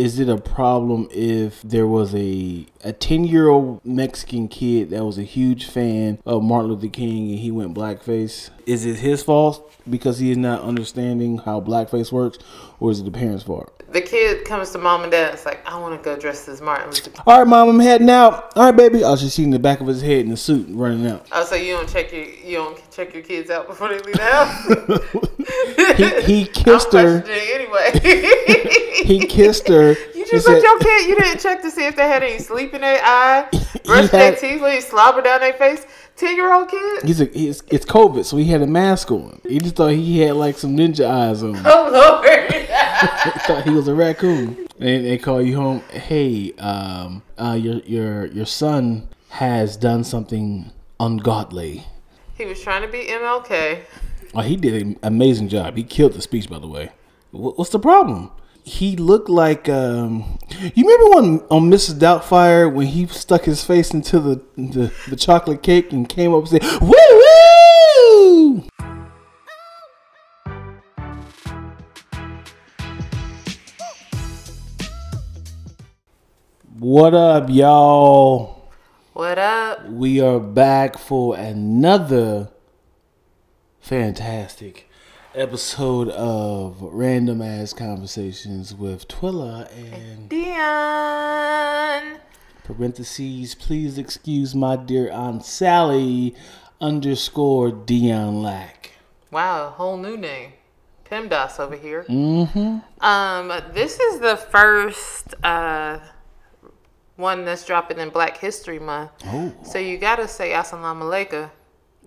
is it a problem if there was a a 10 year old Mexican kid that was a huge fan of Martin Luther King and he went blackface? Is it his fault because he is not understanding how blackface works, or is it the parents' fault? The kid comes to mom and dad. It's like, I want to go dressed as Martin Luther. King. All right, mom, I'm heading out. All right, baby. Oh, Was just seeing the back of his head in the suit running out. Oh, so you don't check your you don't check your kids out before they leave the house? he, he kissed her. anyway. He kissed her. You just said- let your kid. You didn't check to see if they had any sleep in their eye, brush their teeth, when you slobber down their face. Ten year old kid. He's a, he's, it's COVID, so he had a mask on. He just thought he had like some ninja eyes on. Oh Lord. He thought he was a raccoon. And they call you home. Hey, um, uh, your your your son has done something ungodly. he was trying to be MLK. Oh, he did an amazing job. He killed the speech, by the way. What's the problem? He looked like um. You remember when on Mrs. Doubtfire when he stuck his face into the the, the chocolate cake and came up and said "Woo woo." What up, y'all? What up? We are back for another fantastic episode of Random Ass Conversations with Twilla and Dion. parentheses. Please excuse my dear Aunt Sally underscore Dion Lack. Wow, a whole new name. PEMDAS over here. Mm-hmm. Um, this is the first uh one that's dropping in Black History Month. Oh, So you gotta say Assalamu alaikum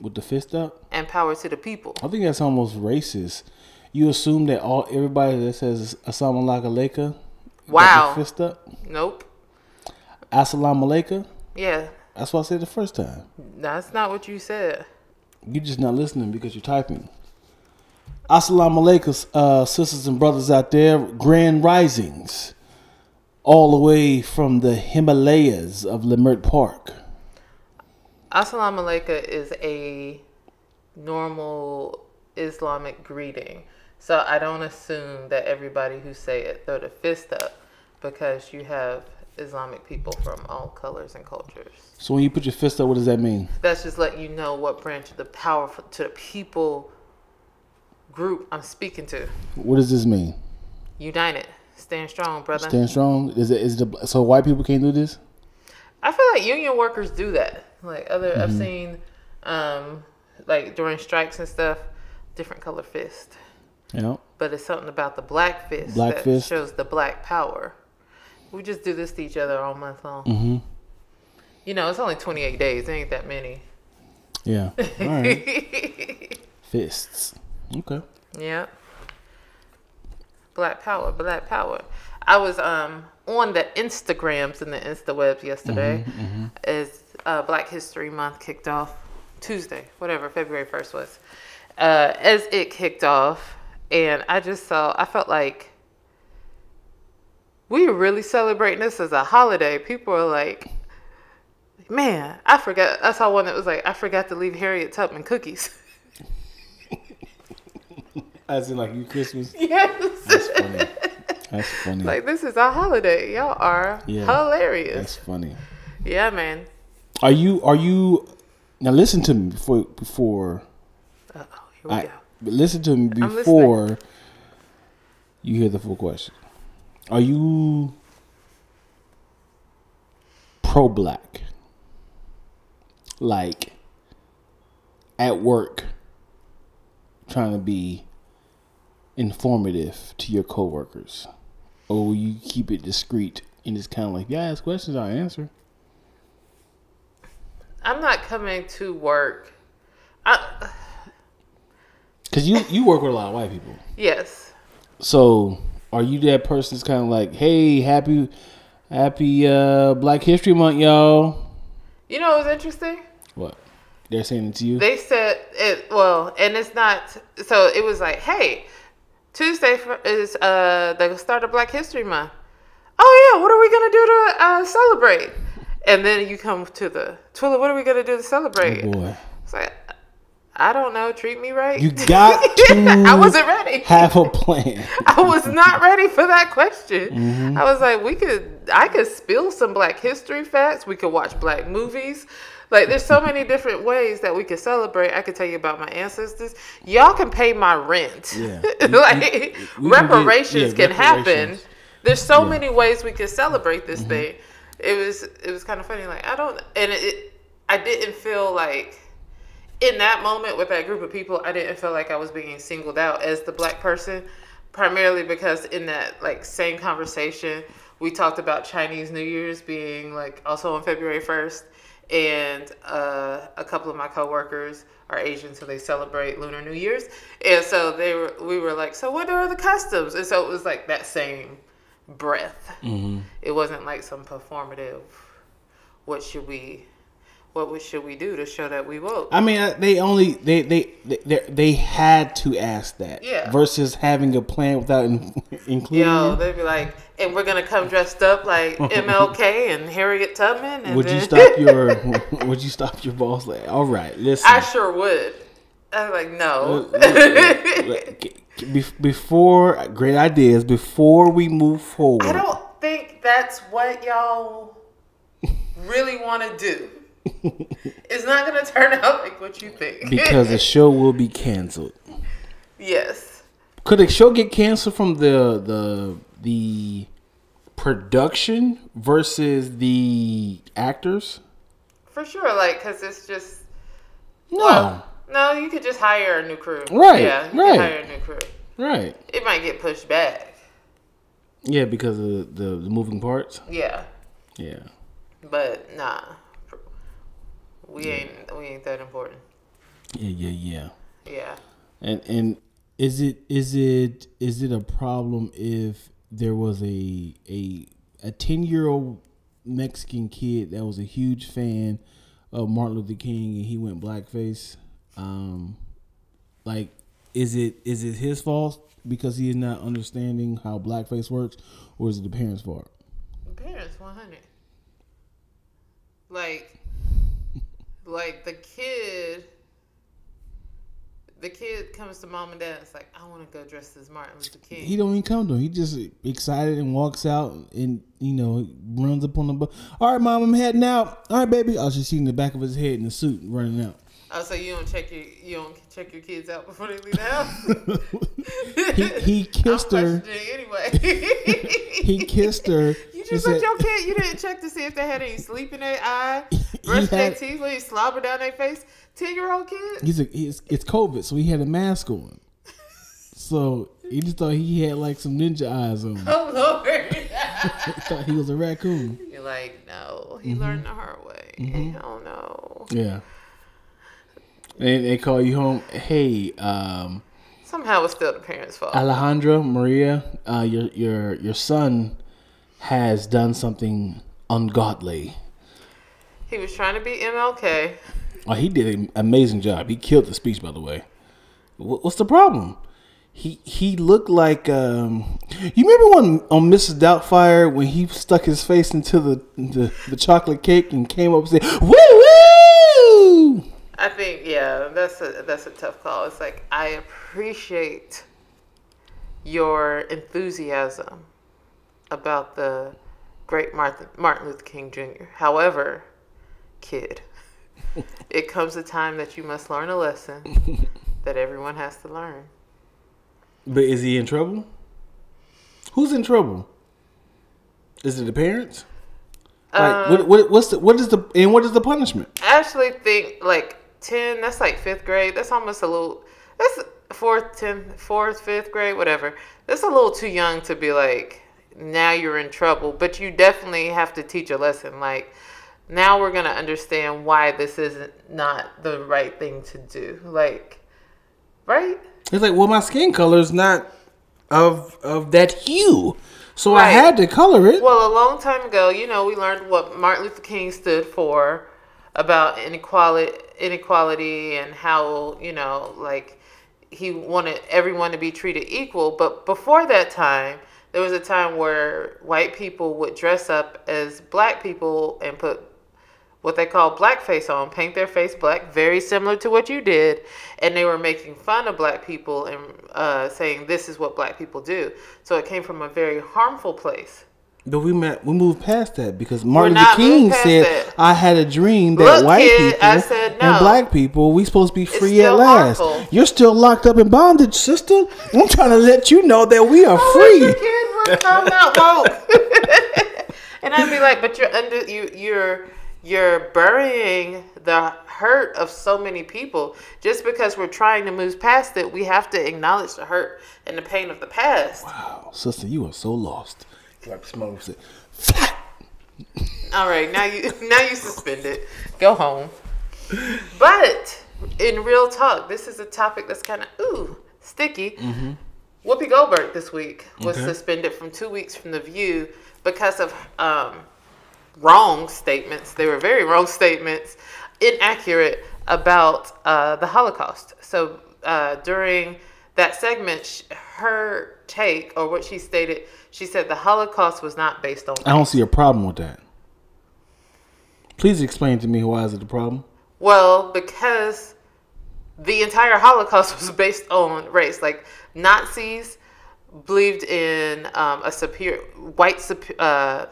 with the fist up. and power to the people. I think that's almost racist. You assume that all everybody that says Assalamu alaikum Wow. fist up. Nope. Assalamu alaikum. Yeah, That's what I said the first time. that's not what you said. You're just not listening because you're typing. Assalamu alaikum, uh, sisters and brothers out there. Grand risings. All the way from the Himalayas of Leimert Park. Assalamu alaikum is a normal Islamic greeting. So I don't assume that everybody who say it throw the fist up because you have Islamic people from all colors and cultures. So when you put your fist up, what does that mean? That's just letting you know what branch of the power to the people group I'm speaking to. What does this mean? United. Stand strong, brother. Stand strong. Is it is the so white people can't do this? I feel like union workers do that. Like other, Mm-hmm. I've seen, um, like during strikes and stuff, different color fist. Yeah. But it's something about the black fist Black that fist. shows the black power. We just do this to each other all month long. Mm-hmm. You know, it's only 28 days. It ain't that many. Yeah. Right. Fists. Okay. Yeah. Black power, black power. I was um on the Instagrams and the Instawebs yesterday as uh, Black History Month kicked off Tuesday, whatever February first was. Uh, as it kicked off, and I just saw, I felt like we were really celebrating this as a holiday. People are like, man, I forgot. I saw one that was like, I forgot to leave Harriet Tubman cookies. As in like you Christmas. yes. That's funny. That's funny. Like this is a holiday. Y'all are Yeah. hilarious. That's funny. Yeah, man. Are you are you now listen to me before before Uh oh, here we I go. listen to me before you hear the full question. Are you pro black? Like at work trying to be informative to your coworkers? Or will you keep it discreet and just kind of like, yeah, ask questions, I answer? I'm not coming to work. I, Because you, you work with a lot of white people. yes. So, are you that person that's kind of like, "Hey, happy, happy uh, Black History Month, y'all"? You know what was interesting? What they're saying it to you? They said it well, and it's not. So it was like, hey, Tuesday for, is uh the start of Black History Month. Oh yeah, what are we gonna do to uh, celebrate? And then you come to the Twilla. What are we gonna do to celebrate? oh boy, It's like, I don't know. Treat me right. You got to. I wasn't ready. Have a plan. I was not ready for that question. Mm-hmm. I was like, we could, I could spill some Black History facts. We could watch Black movies. Like, there's so many different ways that we could celebrate. I could tell you about my ancestors. Y'all can pay my rent. Yeah. like, we can get- reparations yeah, can happen. There's so Yeah. Mm-hmm. many ways we could celebrate this thing. It was, it was kind of funny. Like, I don't, and it, it, I didn't feel like, in that moment with that group of people, I didn't feel like I was being singled out as the black person, primarily because in that like same conversation, we talked about Chinese New Year's being like also on February first, and uh, a couple of my coworkers are Asian, so they celebrate Lunar New Year's, and so they were we were like, so what are the customs? And so it was like that same breath. It wasn't like some performative. What should we? What we- should we do to show that we woke? I mean, they only they they they they- had to ask that. Yeah. Versus having a plan without in, including. Yo, they'd be like, and we're gonna come dressed up like MLK and Harriet Tubman. And Would you stop your Would you stop your boss? Like, all right, listen. I sure would. I'm like, no. Uh, be- before great ideas, before we move forward, I don't think that's what y'all really want to do. It's not gonna turn out like what you think. because the show will be canceled. yes, Could the show get canceled from the the the production versus the actors? for sure. Like, cause it's just No, well, no. You could just hire a new crew. Right, Yeah, you right. Could hire a new crew. right? It might get pushed back. Yeah, because of the, the moving parts. Yeah. Yeah. But nah, we ain't we ain't that important. Yeah, yeah, yeah. Yeah, And and is it is it is it a problem if there was a a a ten year old Mexican kid that was a huge fan of Martin Luther King and he went blackface? Um, like, is it is it his fault because he is not understanding how blackface works, or is it the parents' fault? The parents one hundred. Like, like the kid. The kid comes to mom and dad. It's like, I want to go dressed as Martin Luther King. He don't even come to him. He just excited and walks out and you know runs up on the bus. All right, mom, I'm heading out. All right, baby. Oh, I was just seeing the back of his head in the suit running out. oh, so you don't check your you don't check your kids out before they leave the house. he he kissed her. anyway. He kissed her. You just let your kid. You didn't check to see if they had any sleep in their eye, brush their teeth, when you slobber down their face. Ten year old kid. He's a, he's, it's COVID, so he had a mask on. So he just thought he had like some ninja eyes on. Oh Lord. Thought he was a raccoon. You're like, no, Mm-hmm. he learned the hard way. Oh no. Yeah. And they call you home. Hey, um, Somehow it's still the parents' fault. Alejandra Maria, uh, your your your son has done something ungodly. he was trying to be MLK. Oh, he did an amazing job. He killed the speech, by the way. What's the problem? He he looked like um. You remember when on Mrs. Doubtfire when he stuck his face into the the, the chocolate cake and came up and said "Woo woo." I think yeah, that's a that's a tough call. It's like I appreciate your enthusiasm about the great Martin Martin Luther King Jr. However, kid, it comes a time that you must learn a lesson that everyone has to learn. But is he in trouble? Who's in trouble? Is it the parents? Like what, um, what what's the what is the and what is the punishment? I actually think like 10, that's like fifth grade. That's almost a little, that's fourth, 10th, fourth, fifth grade, whatever. That's a little too young to be like, now you're in trouble. But you definitely have to teach a lesson. Like, now we're going to understand why this isn't not the right thing to do. Like, right? It's like, well, my skin color is not of of that hue, so I had to color it. Well, a long time ago, you know, we learned what Martin Luther King stood for about inequality, inequality, and how you know, like he wanted everyone to be treated equal. But before that time, there was a time where white people would dress up as black people and put what they call blackface on, paint their face black, very similar to what you did, and they were making fun of black people and uh, saying this is what black people do. So it came from a very harmful place. But we met, we moved past that because Martin Luther King said, that. "I had a dream that Look, white kid, people said no. and black people we supposed to be free at last. harmful. You're still locked up in bondage, sister. I'm trying to let you know that we are free." The kid was I'm not woke. and I'd be like, but you're under you you're you're burying the hurt of so many people. Just because we're trying to move past it, we have to acknowledge the hurt and the pain of the past. Wow, sister, you are so lost. Like smoke said, All right, now you now you suspended. Go home. But in real talk, this is a topic that's kind of ooh sticky. Whoopi Goldberg this week was Okay. suspended from two weeks from the View because of um, wrong statements. They were very wrong statements, inaccurate about uh, the Holocaust. So uh, during that segment, her take or what she stated, she said the Holocaust was not based on I don't see a problem with that. Please explain to me why is it a problem? Well, because the entire Holocaust was based on race. Like Nazis believed in um, a superior white uh,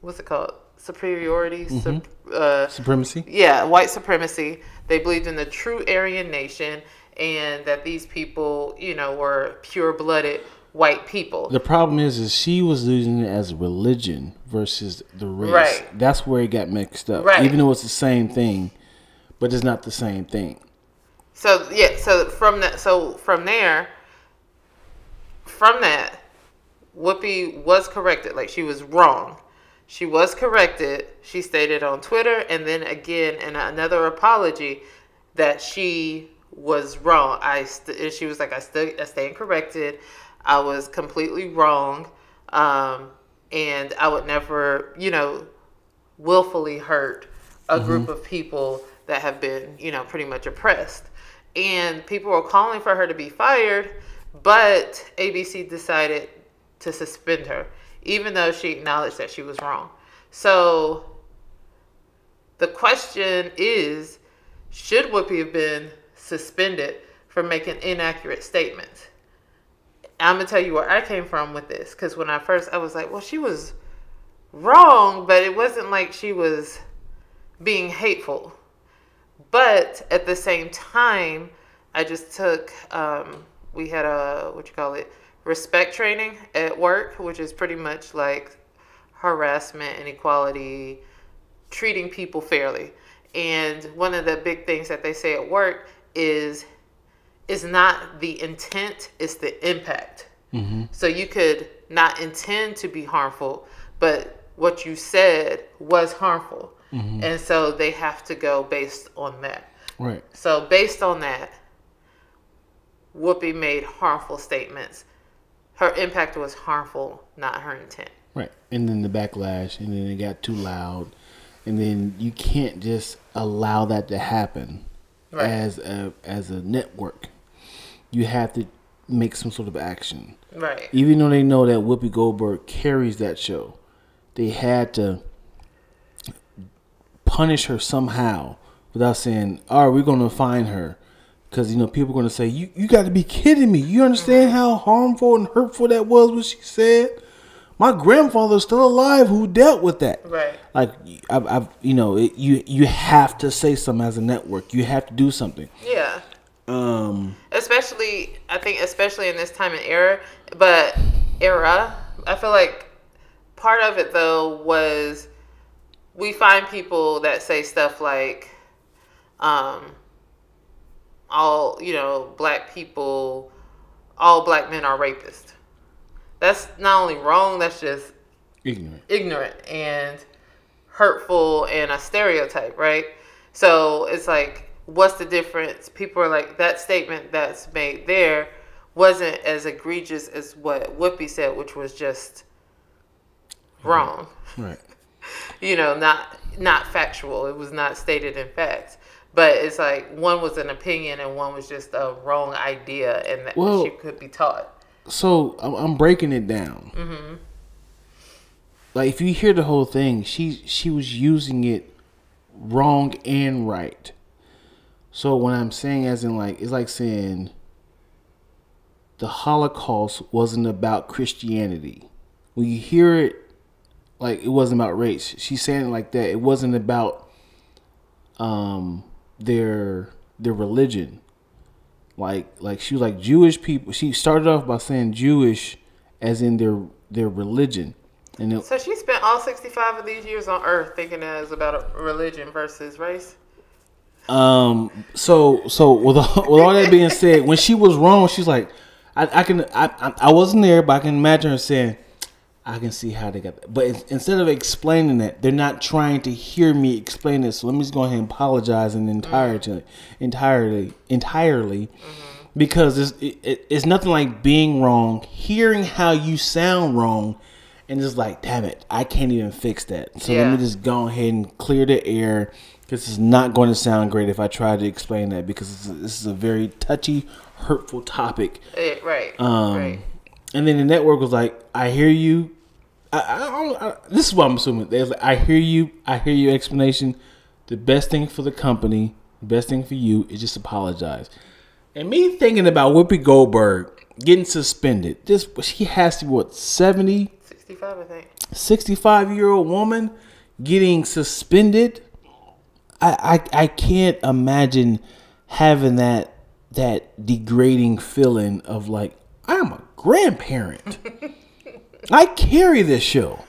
what's it called superiority. Sup- uh, Supremacy. yeah, white supremacy. They believed in the true Aryan nation, and that these people, you know, were pure-blooded white people. The problem is, is she was using it as religion versus the race. Right. That's where it got mixed up. Right. Even though it's the same thing, but it's not the same thing. So yeah, so from that, so from there, from that, Whoopi was corrected. Like she was wrong. She was corrected. She stated on Twitter, and then again in another apology that she was wrong. I st- she was like, I still I stand corrected. I was completely wrong, um, and I would never, you know, willfully hurt a group of people that have been, you know, pretty much oppressed. And people were calling for her to be fired, but ABC decided to suspend her, even though she acknowledged that she was wrong. So the question is should Whoopi have been suspended for making inaccurate statements? I'm gonna tell you where I came from with this because when I first I was like, well, she was wrong, but it wasn't like she was being hateful. But at the same time, I just took um, we had a what you call it respect training at work, which is pretty much like harassment, inequality, treating people fairly. And one of the big things that they say at work is is not the intent, it's the impact. Mm-hmm. So you could not intend to be harmful, but what you said was harmful. Mm-hmm. And so they have to go based on that. Right. So based on that, Whoopi made harmful statements. Her impact was harmful, not her intent. Right. And then the backlash, and then it got too loud, and then you can't just allow that to happen Right. as a as a network. You have to make some sort of action. Right. Even though they know that Whoopi Goldberg carries that show, they had to punish her somehow without saying, "All right, we're going to find her," because you know people are going to say, "You you got to be kidding me! You understand how harmful and hurtful that was what she said." My grandfather's still alive who dealt with that. Right. Like I've, I've you know, it, you you have to say something as a network. You have to do something. Yeah. Um, especially I think especially in this time and era, but era, I feel like part of it though was we find people that say stuff like um all, you know, black people all black men are rapists. That's not only wrong, that's just ignorant. ignorant and hurtful and a stereotype, right? So it's like, what's the difference? People are like, that statement that's made there wasn't as egregious as what Whoopi said, which was just wrong. Right. You know, not not factual. It was not stated in fact. But it's like one was an opinion and one was just a wrong idea, and that Well- she could be taught. So I'm, I'm breaking it down. Mm-hmm. Like if you hear the whole thing, she she was using it wrong and right. So when I'm saying as in like it's like saying the Holocaust wasn't about Christianity. When you hear it like it wasn't about race. She's saying it like that. It wasn't about um their their religion. Like like she was like Jewish people. She started off by saying Jewish as in their their religion. And it, So she spent all 65 of these years on Earth thinking that it was about religion versus race. Um. So so with all, with all that being said, when she was wrong, she's like, I, I can I, I wasn't there, but I can imagine her saying, I can see how they got that. But in- instead of explaining that, they're not trying to hear me explain this. So let me just go ahead and apologize in entirety, entirely, entirely, because it's it, it- it's nothing like being wrong, hearing how you sound wrong, and just like, damn it, I can't even fix that. So let me just go ahead and clear the air. This is not going to sound great if I try to explain that because this is, this is a very touchy, hurtful topic. Eh, right. Um, right. And then the network was like, "I hear you." I, I, I this is what I'm assuming. They was like, "I hear you. I hear your explanation. The best thing for the company, the best thing for you is just apologize." And me thinking about Whoopi Goldberg getting suspended. This she has to be what 70, 65, I think. 65 year old woman getting suspended. I, I I can't imagine having that that degrading feeling of like I'm a grandparent. I carry this show.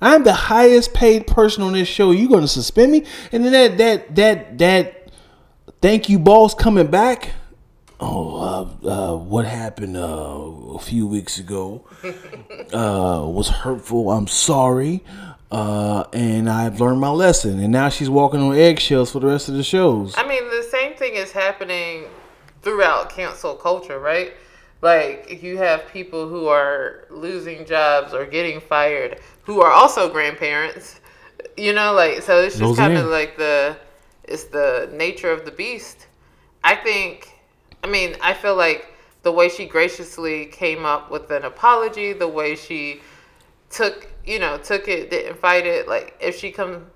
I'm the highest paid person on this show. You're going to suspend me? And then that that that that thank you balls coming back. Oh, uh, uh, what happened uh, a few weeks ago uh, was hurtful. I'm sorry. Uh, and I've learned my lesson. And now she's walking on eggshells for the rest of the shows. I mean, the same thing is happening throughout cancel culture, right? Like, you have people who are losing jobs or getting fired who are also grandparents. You know, like, so it's just kind of like the, it's the nature of the beast. I think, I mean, I feel like the way she graciously came up with an apology, the way she took, you know, took it, didn't fight it. Like, if she come,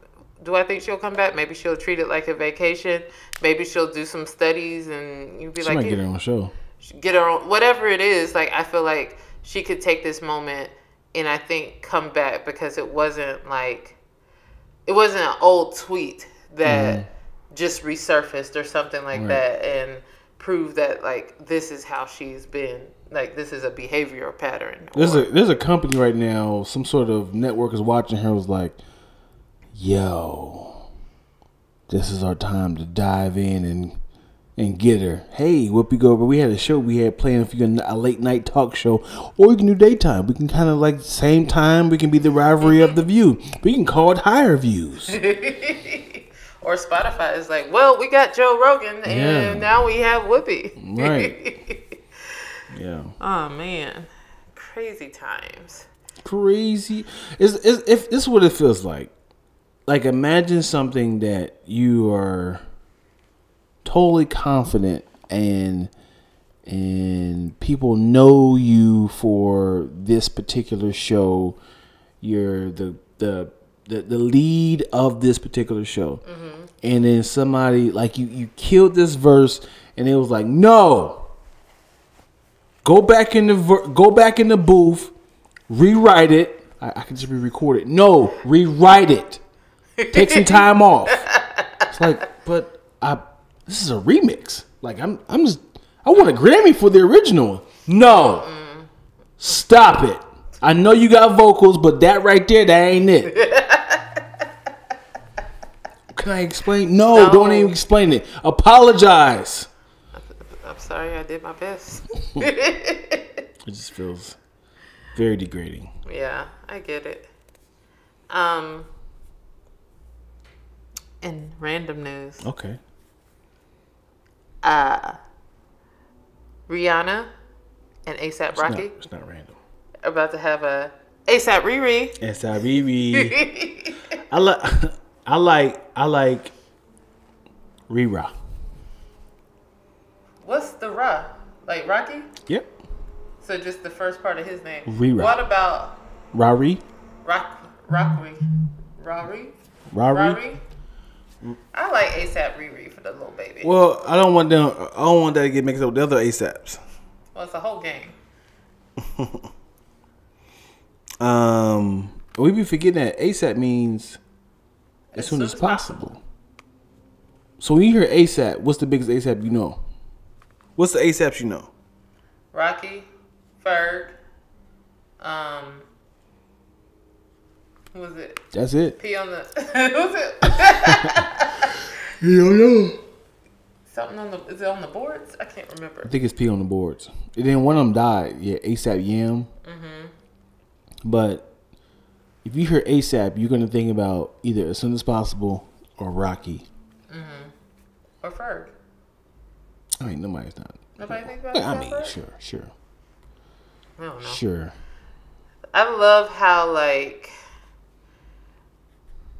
do I think she'll come back? Maybe she'll treat it like a vacation. Maybe she'll do some studies and you'd be She like, might get her on the show. get her own, whatever it is. Like, I feel like she could take this moment and I think come back because it wasn't like, it wasn't an old tweet that mm-hmm. just resurfaced or something like Right. that and proved that like this is how she's been like this is a behavioral pattern There's or- a there's a company right now. Some sort of network is watching her. Was like, yo, this is our time to dive in and and get her. Hey, Whoopi Goldberg, we had a show we had playing for you a late night talk show, or we can do daytime. We can kind of like same time. We can be the rivalry of the View. We can call it Higher Views. or Spotify is like, well, we got Joe Rogan and Yeah. now we have Whoopi. Right. Yeah. oh man, crazy times. crazy. Is is if this is what it feels like. Like imagine something that you are totally confident and and people know you for this particular show. You're the the the, the lead of this particular show. Mm-hmm. And then somebody like you you killed this verse and it was like, "No. Go back in the ver- go back in the booth, rewrite it. I, I can just re-record it. No, rewrite it. Take some time off. It's like, but I this is a remix. Like I'm I'm just I want a Grammy for the original. No. Stop it. I know you got vocals, but that right there, that ain't it. Can I explain? No, No. don't even explain it. Apologize. Sorry, I did my best. It just feels very degrading. yeah, I get it. Um, in random news, Okay. uh, Rihanna and ASAP It's not, Rocky it's not random. about to have a ASAP Riri. S-I-B-B. I like I like I like Rira. What's the Ra? Like Rocky? Yep. So just the first part of his name. Rira. What about Rari. Rock Rockery? Rari? Rari. Rari? I like ASAP Riri for the little baby. Well, I don't want them. I don't want that to get mixed up with the other ASAPs. Well, it's a whole game. Um, we be forgetting that ASAP means as, soon, as, possible. So when you hear ASAP, what's the biggest ASAP you know? What's the ASAPs you know? Rocky, Ferg, um, who was it? That's it. P on the who was it? Hell no. Something on the is it on the boards? I can't remember. I think it's P on the boards. And then one of them died. Yeah, ASAP Yam. Mm-hmm. But if you hear ASAP, you're gonna think about either as soon as possible or Rocky. Mhm. Or Ferg. I mean, nobody's not. Nobody think about I mean, Ferg? sure, sure, I don't know. sure. I love how like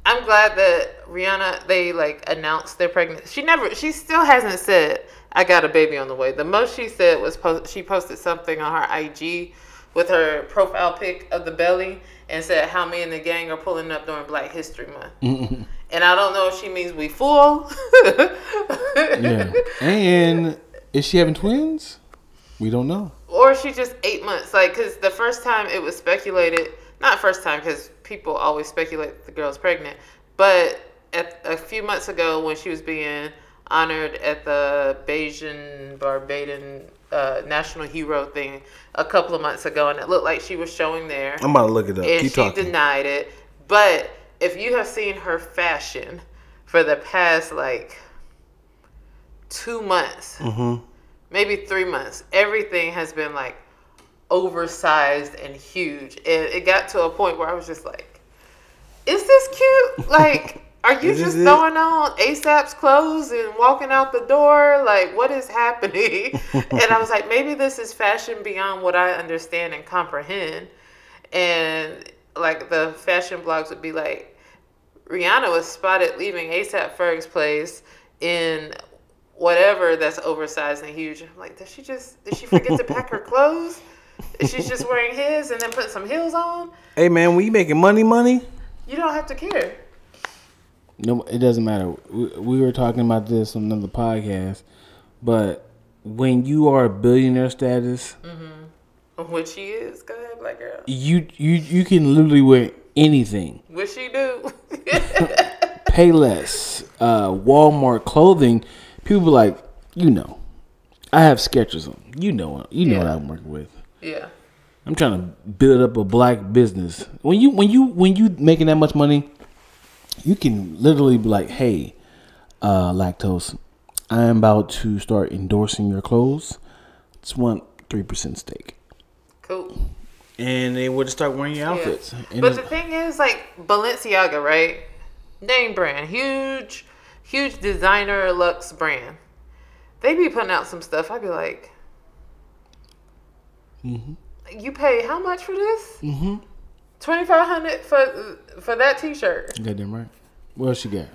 I'm glad that Rihanna they like announced their pregnancy. She never she still hasn't said I got a baby on the way. The most she said was post, she posted something on her IG with her profile pic of the belly and said how me and the gang are pulling up during Black History Month. And I don't know if she means we fool. Yeah. and is she having twins? We don't know. or she just eight months like because the first time it was speculated not first time because people always speculate the girl's pregnant but at, a few months ago when she was being honored at the Bajan Barbadian uh, national hero thing a couple of months ago and it looked like she was showing there I'm about to look it up. and Keep she talking. denied it but if you have seen her fashion for the past like two months mm-hmm. maybe three months, everything has been like oversized and huge. And it got to a point where I was just like, is this cute? Like, are you just it? throwing on ASAP's clothes and walking out the door? Like, what is happening? and I was like, maybe this is fashion beyond what I understand and comprehend. And like the fashion blogs would be like, Rihanna was spotted leaving ASAP Ferg's place in whatever that's oversized and huge. I'm like, did she just did she forget to pack her clothes? Is she just wearing his and then putting some heels on? Hey man, when you making money, money? You don't have to care. No, it doesn't matter. We, we were talking about this on another podcast, but when you are a billionaire status, mm-hmm. which she is, go ahead, black girl. you you you can literally wear anything. What she do? Payless, uh, Walmart clothing. People be like, you know, I have Skechers on. You know, you know what I'm working with. yeah. I'm trying to build up a black business. When you when you when you making that much money, you can literally be like, "Hey, uh, lactose, I am about to start endorsing your clothes. Just want three percent stake." Cool. And they would just start wearing your outfits. And But the thing is, like Balenciaga, right? Name brand, huge, huge designer luxe brand. They be putting out some stuff. I'd be like, you pay how much for this? Mhm. Twenty five hundred for for that T shirt. Goddamn right. What else you got?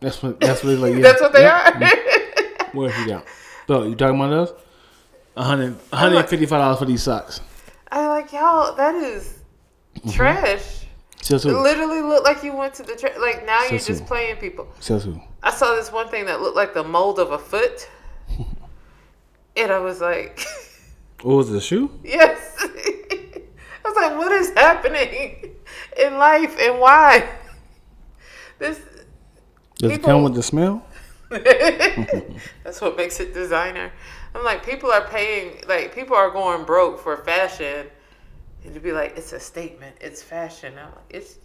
That's what that's what like. Yeah. That's what they Yeah. are. What else you got? So you talking about those? A hundred, a hundred fifty-five dollars for these socks. I like y'all. That is Mm-hmm. trash. Says It literally looked like you went to the tra- like. Now you're So just playing people. Says who? I saw this one thing that looked like the mold of a foot, and I was like, What was it, a shoe? yes. I was like, what is happening in life and why? This. Does it come with the smell? That's what makes it designer. I'm like, people are paying, like, people are going broke for fashion. And to be like, it's a statement, it's fashion. I'm like, it's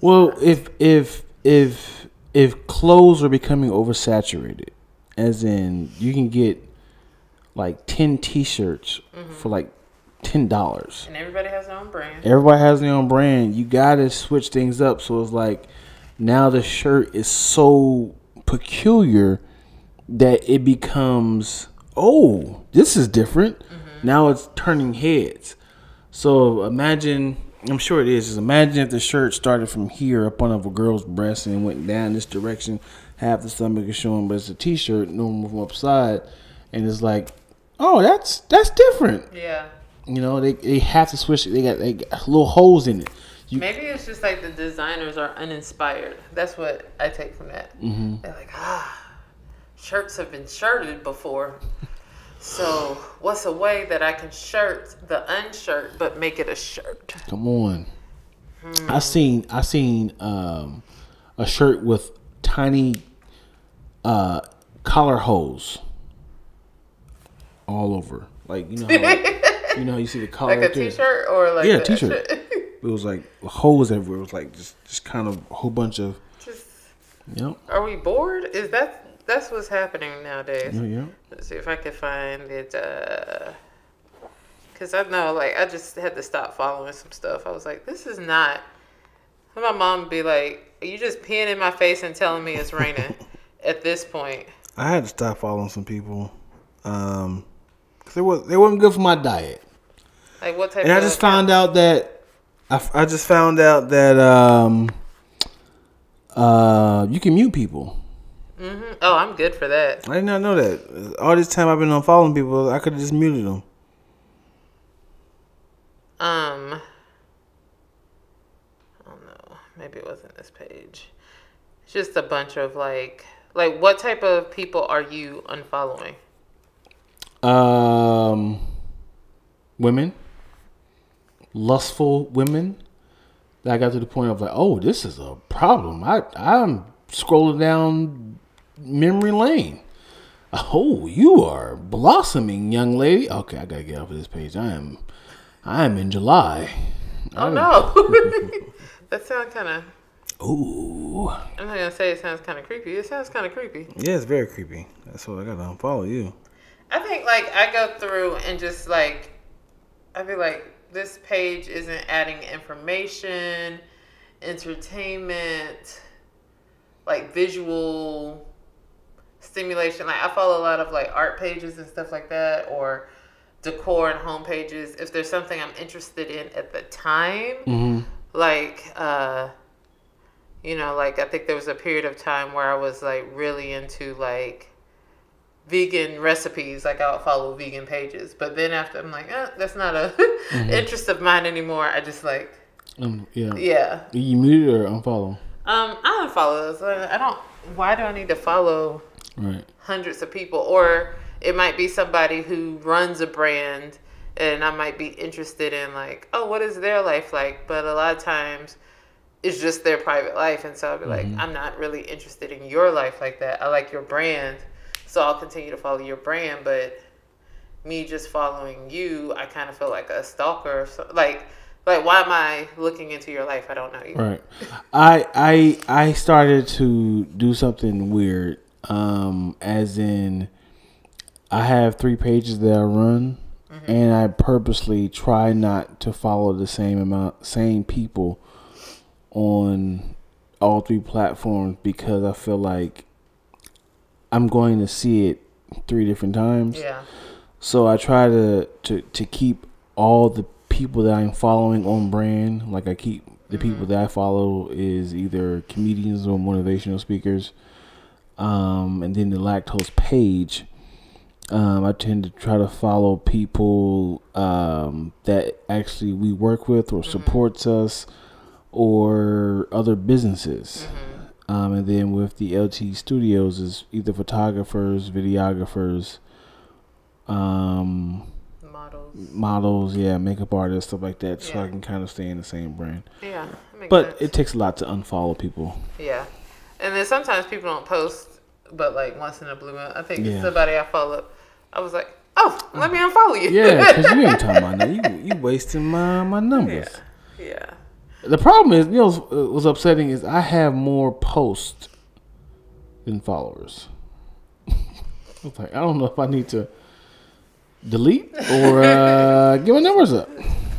Well, if if if if clothes are becoming oversaturated, as in you can get like ten T-shirts mm-hmm. for like ten dollars. and everybody has their own brand. Everybody has their own brand. You gotta switch things up. So it's like now the shirt is so peculiar that it becomes oh this is different. Now it's turning heads. So imagine, I'm sure it is. Just imagine if the shirt started from here up on a girl's breast and went down this direction. Half the stomach is showing, but it's a t-shirt, normal from upside, and it's like, oh, that's that's different. Yeah. You know, they they have to switch. it. They got they got little holes in it. You, Maybe it's just like the designers are uninspired. That's what I take from that. Mm-hmm. They're like, ah, shirts have been shirted before. So what's a way that I can shirt the unshirt but make it a shirt? Come on. I seen I seen um, a shirt with tiny uh, collar holes all over. Like you know, how, like, you know how you see the collar. Like a right t-shirt or like Yeah, t-shirt. It was like holes everywhere. It was like just just kind of a whole bunch of. Just, Yep. are we bored? Is that that's what's happening nowadays? Yeah. Yeah. Let's see if I can find it. Uh, Cause I know, like, I just had to stop following some stuff. I was like, this is not. My mom would be like, "Are you just peeing in my face and telling me it's raining?" At this point, I had to stop following some people. Um, cause they was they wasn't good for my diet. like, what type? And I just found out that I just found out that um uh you can mute people. Hmm Oh, I'm good for that. I did not know that. All this time I've been unfollowing people, I could have just muted them. Um, I don't know. Maybe it wasn't this page. It's just a bunch of like, like, what type of people are you unfollowing? Um, women, lustful women. That I got to the point of like, oh, this is a problem. I I'm scrolling down memory lane. Oh, you are blossoming, young lady. Okay, I gotta get off of this page. I am, I am in July. Oh, oh. no, that sounds kind of. Ooh, I'm not gonna say it sounds kind of creepy. It sounds kind of creepy. yeah, it's very creepy. That's what I gotta unfollow you. I think like I go through and just like I feel like this page isn't adding information, entertainment, like visual stimulation. Like I follow a lot of like art pages and stuff like that or decor and home pages. If there's something I'm interested in at the time, Mm-hmm. like uh you know, like I think there was a period of time where I was like really into like vegan recipes. Like I'll follow vegan pages, but then after I'm like, eh, that's not a interest of mine anymore. I just like, Um, yeah. yeah. You muted or unfollow? Um, I don't follow those. I don't. Why do I need to follow Right. hundreds of people? Or it might be somebody who runs a brand, and I might be interested in like, oh, what is their life like? But a lot of times. It's just their private life, and so I'll be like, mm-hmm. I'm not really interested in your life like that. I like your brand, so I'll continue to follow your brand. But me just following you, I kind of feel like a stalker. So, like, like why am I looking into your life? I don't know you. Right. I I I started to do something weird. Um, as in, I have three pages that I run, and I purposely try not to follow the same amount, same people on all three platforms because I feel like I'm going to see it three different times. Yeah. So I try to, to to keep all the people that I'm following on brand. Like I keep the people that I follow is either comedians or motivational speakers. Um, and then the lactose page. Um, I tend to try to follow people um, that actually we work with or supports us, or other businesses. Um, and then with the LT Studios is either photographers, videographers, um, Models. models, yeah, makeup artists, stuff like that, so I can kind of stay in the same brand. Yeah. But sense. it takes a lot to unfollow people. Yeah. And then sometimes people don't post, but like once in a blue moon. I think Yeah. somebody I follow, I was like, oh, let me unfollow you. Yeah, because you ain't talking about that. You you wasting my my numbers. yeah. The problem is, you know, what's- uh, upsetting is I have more posts than followers. I was like, I don't know if I need to delete or uh, give my numbers up.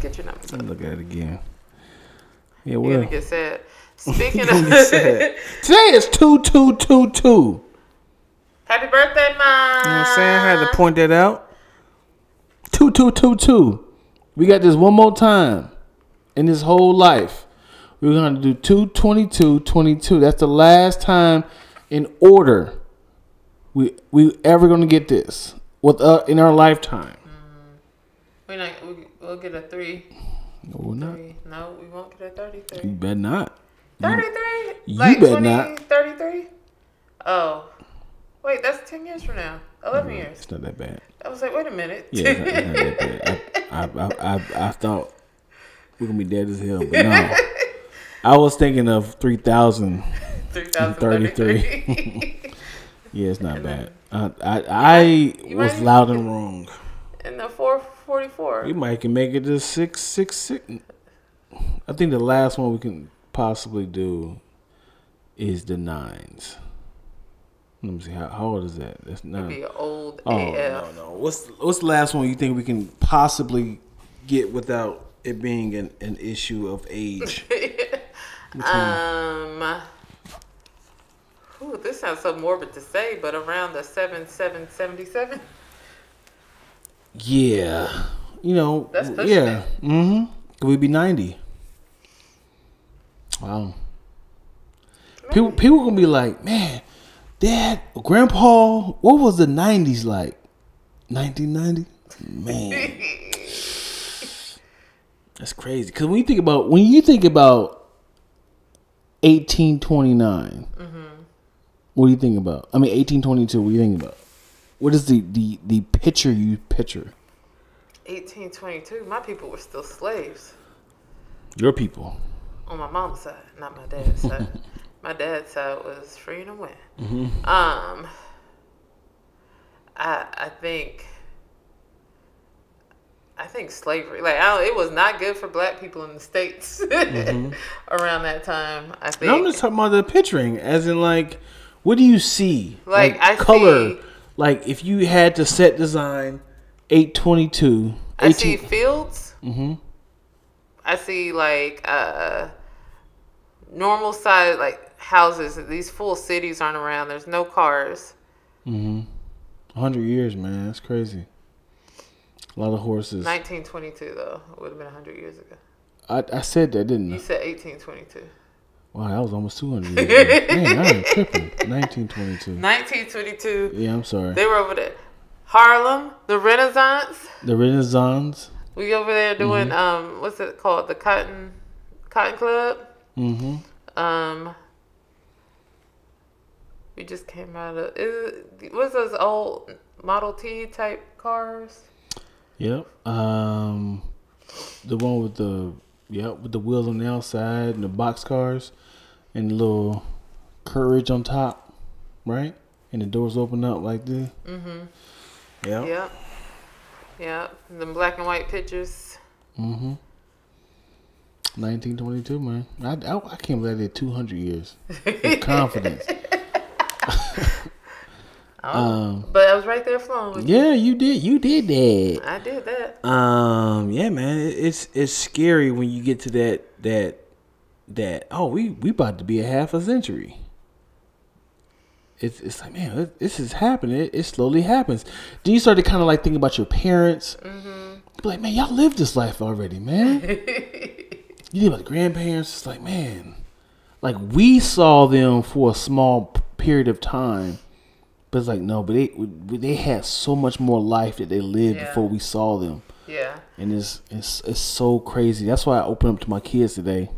Get your numbers. Let me look at it again. Yeah, You're well, gonna get sad. Speaking of today is two two two two. Happy birthday, mom. You know what I'm saying? I had to point that out. Two, two, two, two. We got this one more time in this whole life. We're going to do two twenty two twenty two. That's the last time in order we we ever going to get this with uh, in our lifetime. We're not, we, we'll get a three. No, we're not. Three. No, we won't get a thirty-three. You 33. better not. 33? you like bet not. 33? Oh. Wait, that's 10 years from now. 11 years. It's not that bad. I was like, wait a minute. Yeah, it's not, not that bad. I, I, I, I, thought we are gonna be dead as hell, but no. I was thinking of three thousand. 3033. Yeah, it's not bad. I, I, I was loud and wrong. In the 444. We might can make it to six, six, six. I think the last one we can possibly do is the nines. Let me see how, how old is that? That's not. be old Oh AF. no no. What's what's the last one you think we can possibly get without it being an, an issue of age? Um, ooh, this sounds so morbid to say, but around the seven seven seventy seven. yeah, you know. That's yeah. Mm-hmm. Could we be ninety? Wow. People people gonna be like, man, Dad, Grandpa, what was the nineties like? Nineteen ninety, man. That's crazy. Cause when you think about when you think about eighteen mm-hmm. what do you think about? I mean, eighteen twenty two. What do you think about? What is the the the picture you picture? 1822, my people were still slaves Your people. On my mom's side, not my dad's side. My dad's side was free and win. Mm-hmm. Um, I I think I think slavery, like I don't, it was not good for black people in the states around that time. I think No, Mm-hmm. I'm just talking about the picturing, as in like, what do you see? Like, I color. see- Like if you had to set design, eight twenty two. I see fields. I see like uh, normal size like houses. These full cities aren't around. There's no cars. Mhm. hundred years, man. That's crazy. A lot of horses. 1922 though. It would have been 100 years ago. I, I said that, didn't You I? said 1822. Wow, that was almost two hundred years. ago. Man, I am tripping. Nineteen twenty two. 1922. Yeah, I'm sorry. They were over there. Harlem, the Renaissance. The Renaissance. We over there doing Mm-hmm. um, what's it called? The Cotton Cotton Club. Mm-hmm. Um, we just came out of is was those old Model T type cars? Yep. Um, the one with the yep with the wheels on the outside and the box cars and the little courage on top, right? And the doors open up like this. Mm-hmm. Yep. Yep. Yep. The black and white pictures. Mm-hmm. 1922, man. I, I, I can't believe I did 200 years with confidence. um, But I was right there flowing with yeah, you did. You did that. I did that. Um, yeah, man, it- it's it's scary when you get to that that that oh we we about to be a half a century. It's it's like man, it- this is happening. It, it slowly happens. Then you start to kind of like think about your parents. Be like, man, y'all lived this life already, man. you think about the grandparents. It's like, man, like we saw them for a small period of time. But it's like no, but they they had so much more life that they lived Yeah. before we saw them Yeah. and it's it's it's so crazy. That's why I opened up to my kids today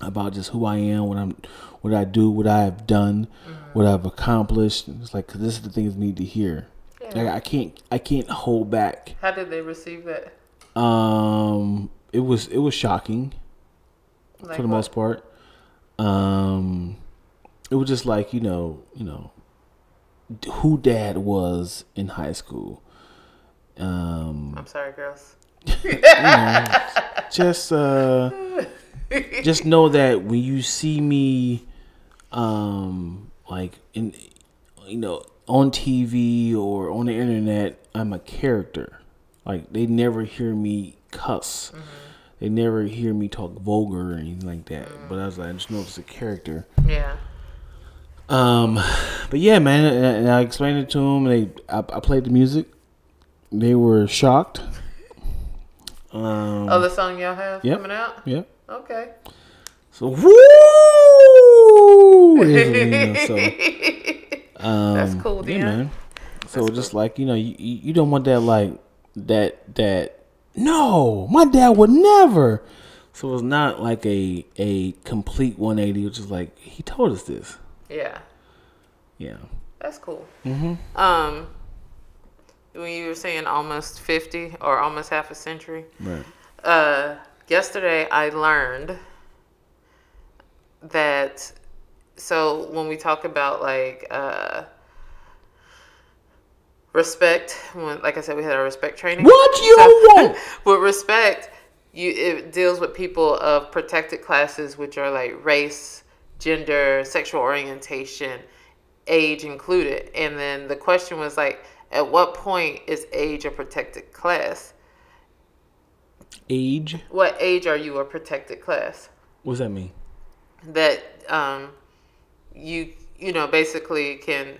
about just who I am, what I'm, what I do, what I have done, what I've accomplished. It's like 'cause this is the things need to hear. Yeah. Like I can't I can't hold back. How did they receive that? Um, it was it was shocking Like for the what? most part. Um, it was just like you know you know who dad was in high school. Um, I'm sorry, girls. just uh just know that when you see me um like in you know on TV or on the internet I'm a character like they never hear me cuss they never hear me talk vulgar or anything like that but I was like I just know it's a character Yeah. um but yeah man and, and I explained it to them they I, I played the music they were shocked um Oh, the song y'all have Yep. coming out? yeah Okay. So woo! Yeah, so, um, That's cool, yeah, man. So just like you know, you you you don't want that like that that No, my dad would never. So it's not like a a complete 180, which is like he told us this. Yeah, Yeah. that's cool. Mm-hmm. Um, when you were saying almost fifty or almost half a century, Right. uh, yesterday I learned that. So when we talk about like uh, respect, when like I said, we had our respect training. What you So- want? with respect, you it deals with people of protected classes, which are like race, gender, sexual orientation, age included. And then the question was like, at what point is age a protected class? Age. What age are you a protected class? what does that mean? That um, you you know basically can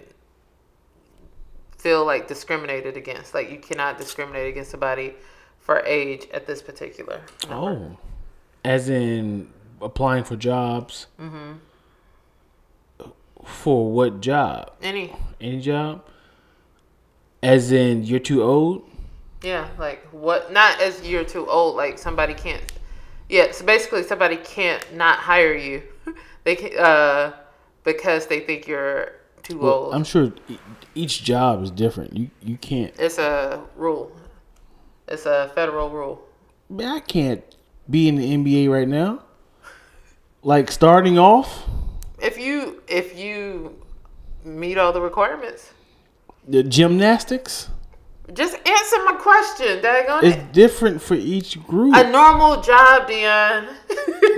feel like discriminated against. Like you cannot discriminate against somebody for age at this particular. Oh, as in applying for jobs. Mm-hmm. For what job? Any Any job? As in you're too old. Yeah, like what? Not as you're too old. Like somebody can't. Yeah, so basically somebody can't not hire you. they can uh because they think you're too Well, old. I'm sure each job is different. You you can't. it's a rule. It's a federal rule. Man, I can't be in the NBA right now. Like starting off, If you if you meet all the requirements, the gymnastics just answer my question. Daggone is it. different for each group. A normal job, Dion.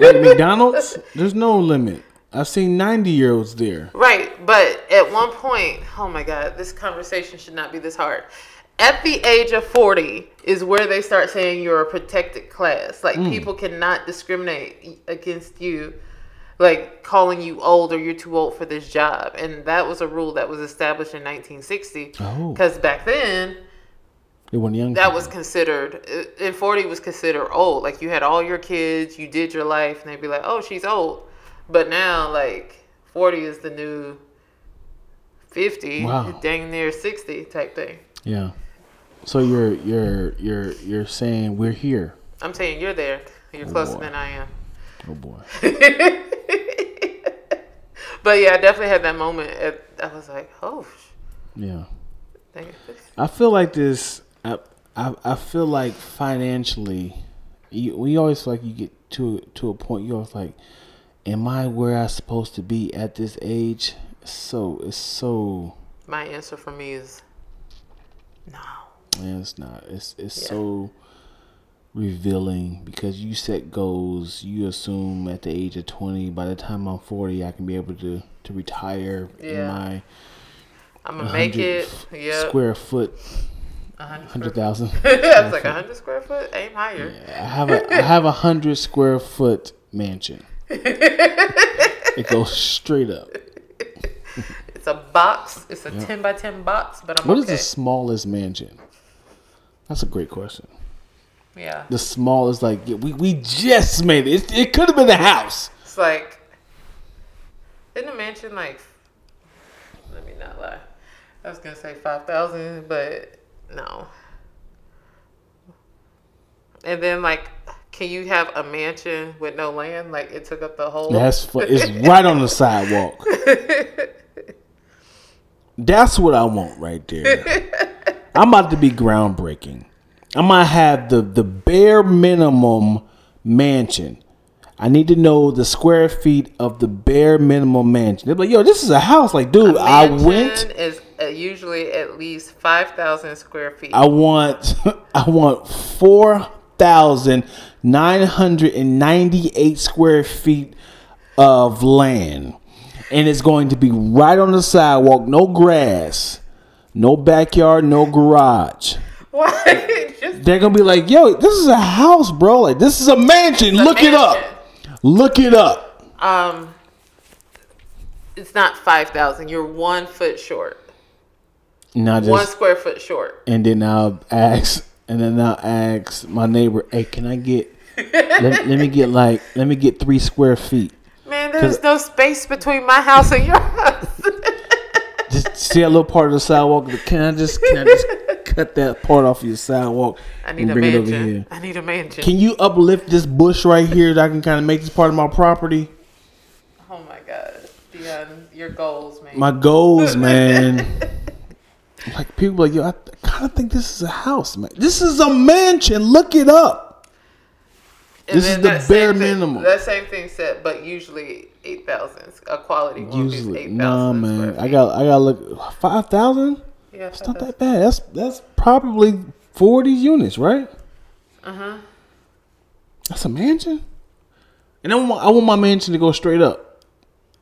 like McDonald's, there's no limit. I've seen 90 year olds there. Right, but at one point, oh my God, this conversation should not be this hard. At the age of 40 is where they start saying you're a protected class. Like hmm. people cannot discriminate against you, like calling you old or you're too old for this job. And that was a rule that was established in 1960. Oh. Because back then, They weren't young. that people. was considered, and 40 was considered old. Like you had all your kids, you did your life, and they'd be like, oh, she's old. But now, like, 40 is the new 50, Wow. dang near 60 type thing. Yeah. So you're you're you're you're saying we're here. I'm saying you're there. You're oh, closer boy. than I am. Oh boy. But yeah, I definitely had that moment. At, I was like, oh, sh- Yeah. I feel like this. I I, I feel like financially, you, we always feel like you get to to a point. You always like, am I where I'm supposed to be at this age? So it's so. My answer for me is no. Man, it's not. It's it's Yeah. so revealing because you set goals. You assume at the age of twenty, by the time I'm forty, I can be able to to retire in Yeah. my I'm to make it. Yeah. square foot, 100 hundred thousand. I was like, 100 square foot? Aim higher. I have a I have a hundred square foot mansion. it goes straight up. It's a box. It's a 10 by 10 box, but I'm What is okay. the smallest mansion? That's a great question. Yeah. The smallest, like yeah, we we just made it. It, it could have been the house. It's like, isn't the mansion like, let me not lie. I was going to say 5,000, but no. And then, like, can you have a mansion with no land? Like, it took up the whole. That's fu- it's right on the sidewalk. That's what I want right there. I'm about to be groundbreaking. I'm gonna have the the bare minimum mansion. I need to know the square feet of the bare minimum mansion. They're like, yo, this is a house. Like, dude, I went. is uh, usually at least 5,000 square feet. I want I want four thousand nine hundred and ninety eight square feet of land. And it's going to be right on the sidewalk, no grass, no backyard, no garage. Why? Just They're gonna be like, yo, this is a house, bro. Like this is a mansion. a Look it up. Look it up. Um, it's not 5,000. You're one foot short. Now just, one square foot short. and then I'll ask and then I'll ask my neighbor, hey, can I get let, let me get like let me get three square feet. Man, there's no space between my house and your house. just see a little part of the sidewalk. Can I just can I just cut that part off your sidewalk I need and a bring it over mansion. here. I need a mansion. Can you uplift this bush right here that I can kind of make this part of my property? oh my god, Dion, your goals, man. My goals, man. like people like yo, I kind of think this is a house, man. This is a mansion. Look it up. And this is the bare same thing- minimum. That same thing said, but usually eight thousand. A quality Usually, eight nah, man. I got, I got look five thousand. Yeah, It's not that bad. That's that's probably forty units, right? Uh huh. That's a mansion. And I want, I want my mansion to go straight up,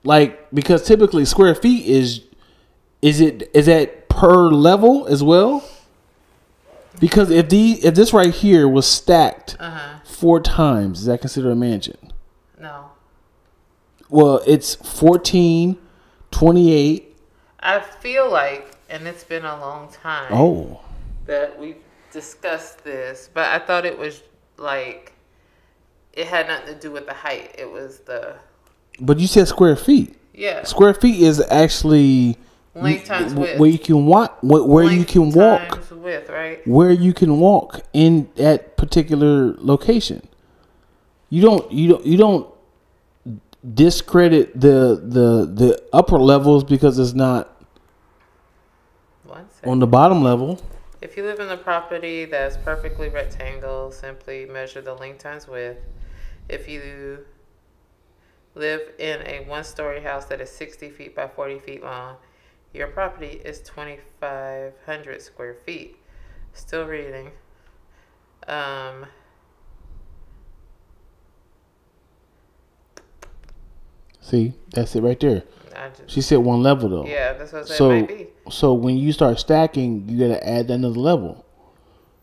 like because typically square feet is, is it is that per level as well? Because if the if this right here was stacked Uh huh. Four times, is that considered a mansion? No, Well, it's 14, 28. I feel like, and it's been a long time. Oh, that we discussed this, but I thought it was like it had nothing to do with the height. It was the but you said square feet. yeah Square feet is actually length times width. where you can walk, where, where you Length can walk. times width, right? where you can walk in that particular location. You don't you don't you don't discredit the the the upper levels because it's not on the bottom level. If you live in a property that's perfectly rectangle, simply measure the length times width. If you live in a one story house that is 60 feet by 40 feet long, your property is 2,500 square feet. Still reading. Um, See, that's it right there. Just, She said one level though. yeah, that's what I said So it might be. so when you start stacking, you gotta add another level.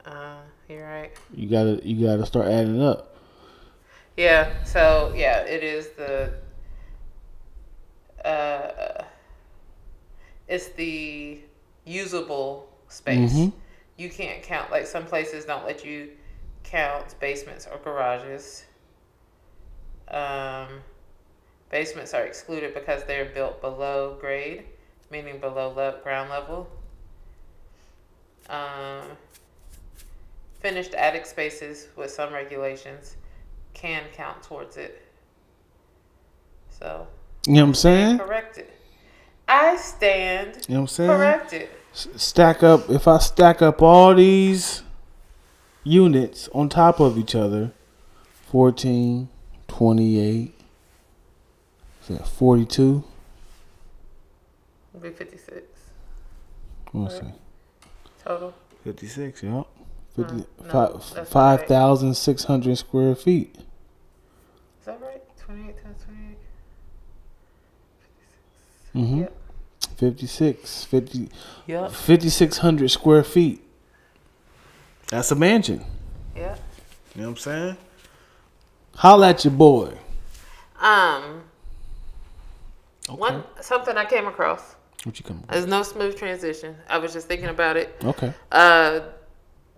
Uh, you're right. You gotta you gotta start adding up. Yeah, so yeah, it is the uh it's the usable space. Mhm. You can't count like some places don't let you count basements or garages. Um basements are excluded because they're built below grade, meaning below le- ground level. Um finished attic spaces with some regulations can count towards it. So You know what I'm saying? correct it. I stand You know what I'm saying? corrected. S- Stack up. If I stack up all these units on top of each other, 14, 28, is that 42? It'll be fifty six Let's see. total. 56, yeah. 50, no, fi- that's not 5,600 square feet. Is that right? Twenty eight times twenty eight. Mm-hmm. Yep. 56, 50, Yep. 5,600 square feet. That's a mansion. Yeah. You know what I'm saying? Holla at your boy. Um one something I came across. What you coming? There's no smooth transition. I was just thinking about it. Okay. Uh,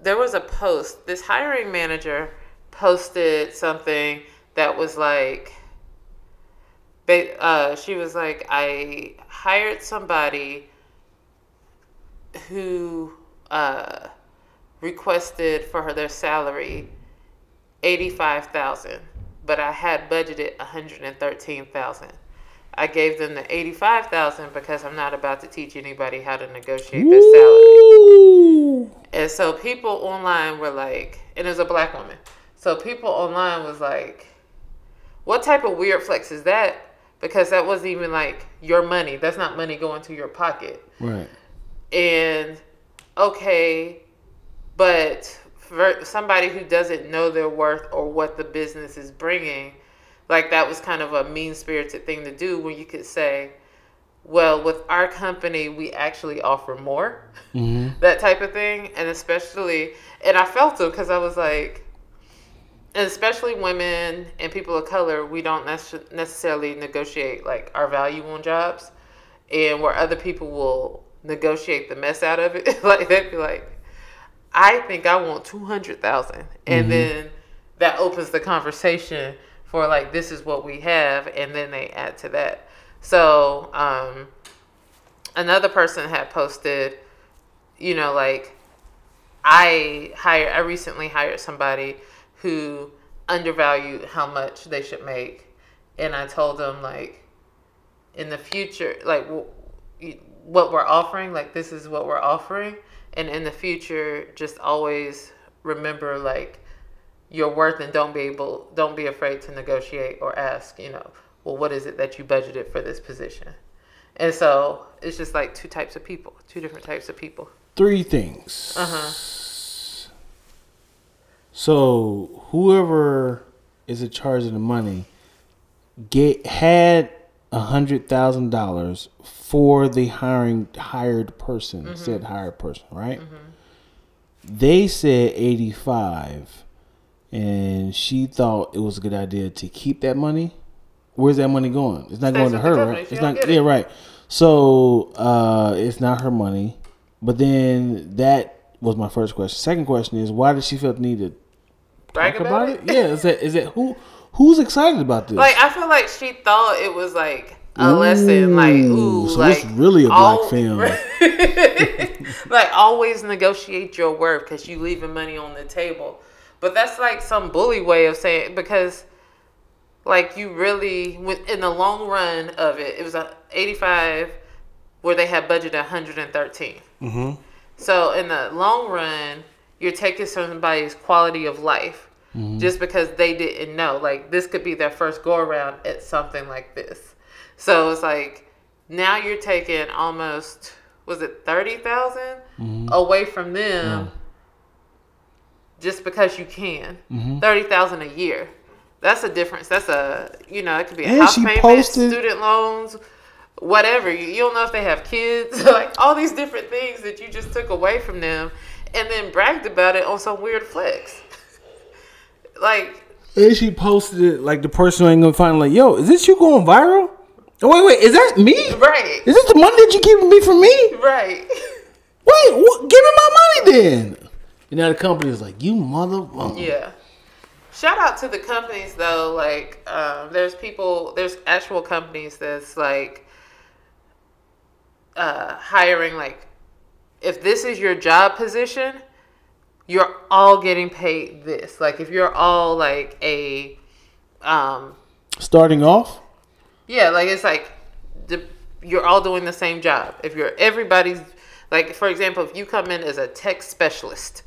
there was a post. This hiring manager posted something that was like, uh, she was like, I hired somebody who uh, requested for her their salary eighty five thousand, but I had budgeted one hundred and thirteen thousand. I gave them the eighty five thousand because I'm not about to teach anybody how to negotiate their salary. And so people online were like, and it was a black woman. So people online was like, what type of weird flex is that? Because that wasn't even like your money. That's not money going to your pocket. Right. And okay, but for somebody who doesn't know their worth or what the business is bringing, like that was kind of a mean spirited thing to do when you could say, well, with our company, we actually offer more, mm-hmm. that type of thing. And especially, and I felt it because I was like, especially women and people of color, we don't nece- necessarily negotiate like our value on jobs, and where other people will negotiate the mess out of it. like they'd be like, "I think I want two hundred thousand, and then that opens the conversation for like, "This is what we have," and then they add to that. So um, another person had posted, you know, like I hired I recently hired somebody who undervalued how much they should make. And I told them like in the future like what we're offering like this is what we're offering. And in the future just always remember like your worth and don't be able don't be afraid to negotiate or ask you know well what is it that you budgeted for this position? And so it's just like two types of people two different types of people. Three things. Uh-huh so whoever is in charge of the money get had a hundred thousand dollars for the hiring hired person mm-hmm. said hired person right? Mm-hmm. they said 85 and she thought it was a good idea to keep that money. Where's that money going? It's not Stays going to her right? It's not yeah it. right. So uh, it's not her money. But then that was my first question second question is why did she feel the need to Brag talk about, about it? it yeah is that is that who Who's excited about this? Like I feel like she thought it was like a ooh, lesson, like ooh, so like it's really a black film. like always negotiate your worth because you leaving money on the table. But that's like some bully way of saying because, like you really in the long run of it, it was a eighty five where they had budget 113. Mm-hmm. So in the long run, you're taking somebody's quality of life mm-hmm. just because they didn't know. Like this could be their first go around at something like this. So it's like now you're taking almost was it thirty mm-hmm. away from them yeah. just because you can mm-hmm. thirty thousand a year. That's a difference. That's a you know it could be a and house payment, posted- student loans, whatever. You, you don't know if they have kids, like all these different things that you just took away from them, and then bragged about it on some weird flex. Like, and she posted it like the person ain't gonna find like, yo, is this you going viral? Oh, wait, wait, is that me? Right. Is this the money that you keeping me from me? Right. Wait, what, give me my money then. And now the company is like, you mother. Yeah. Shout out to the companies though. Like, um, there's people, there's actual companies that's like uh, hiring. Like, if this is your job position, you're all getting paid this. Like if you're all like a um starting off? Yeah, like it's like the, you're all doing the same job. If you're everybody's like for example, if you come in as a tech specialist,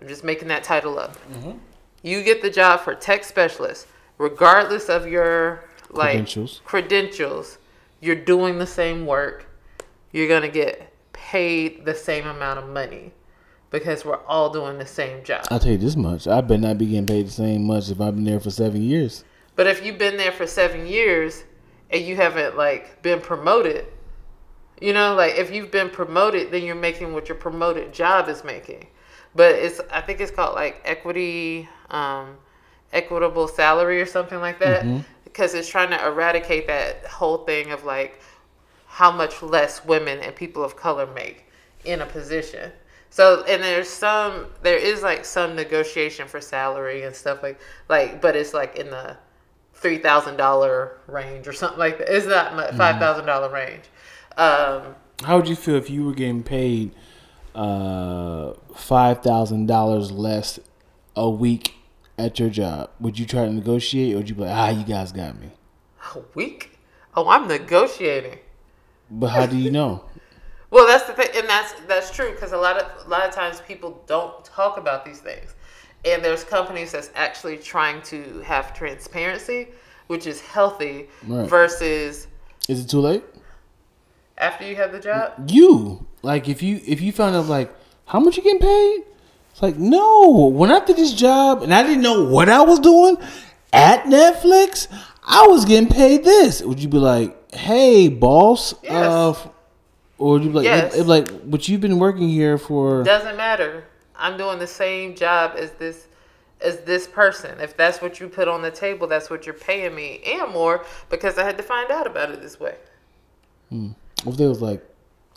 I'm just making that title up. Mm-hmm. You get the job for tech specialist regardless of your like credentials. credentials. You're doing the same work. You're going to get paid the same amount of money because we're all doing the same job. I'll tell you this much. I bet not be getting paid the same much if I've been there for seven years. But if you've been there for seven years and you haven't like been promoted, you know, like if you've been promoted, then you're making what your promoted job is making. But it's I think it's called like equity, um, equitable salary or something like that. Mm-hmm. Because it's trying to eradicate that whole thing of like how much less women and people of color make in a position. So and there's some there is like some negotiation for salary and stuff like like but it's like in the three thousand dollar range or something like that. It's not mm-hmm. five thousand dollar range. Um, How would you feel if you were getting paid uh, five thousand dollars less a week at your job? Would you try to negotiate, or would you be like, "Ah, you guys got me"? A week? Oh, I'm negotiating. But how do you know? Well, that's the thing, and that's that's true because a lot of a lot of times people don't talk about these things, and there's companies that's actually trying to have transparency, which is healthy, right. versus. Is it too late? After you have the job, you like if you if you found out like how much you getting paid, it's like no. When I did this job and I didn't know what I was doing at Netflix, I was getting paid this. Would you be like, hey, boss? Yes. Uh, or you like, yes. It, it, like, but you've been working here for. Doesn't matter. I'm doing the same job as this as this person. If that's what you put on the table, that's what you're paying me and more because I had to find out about it this way. Hmm. If they was like,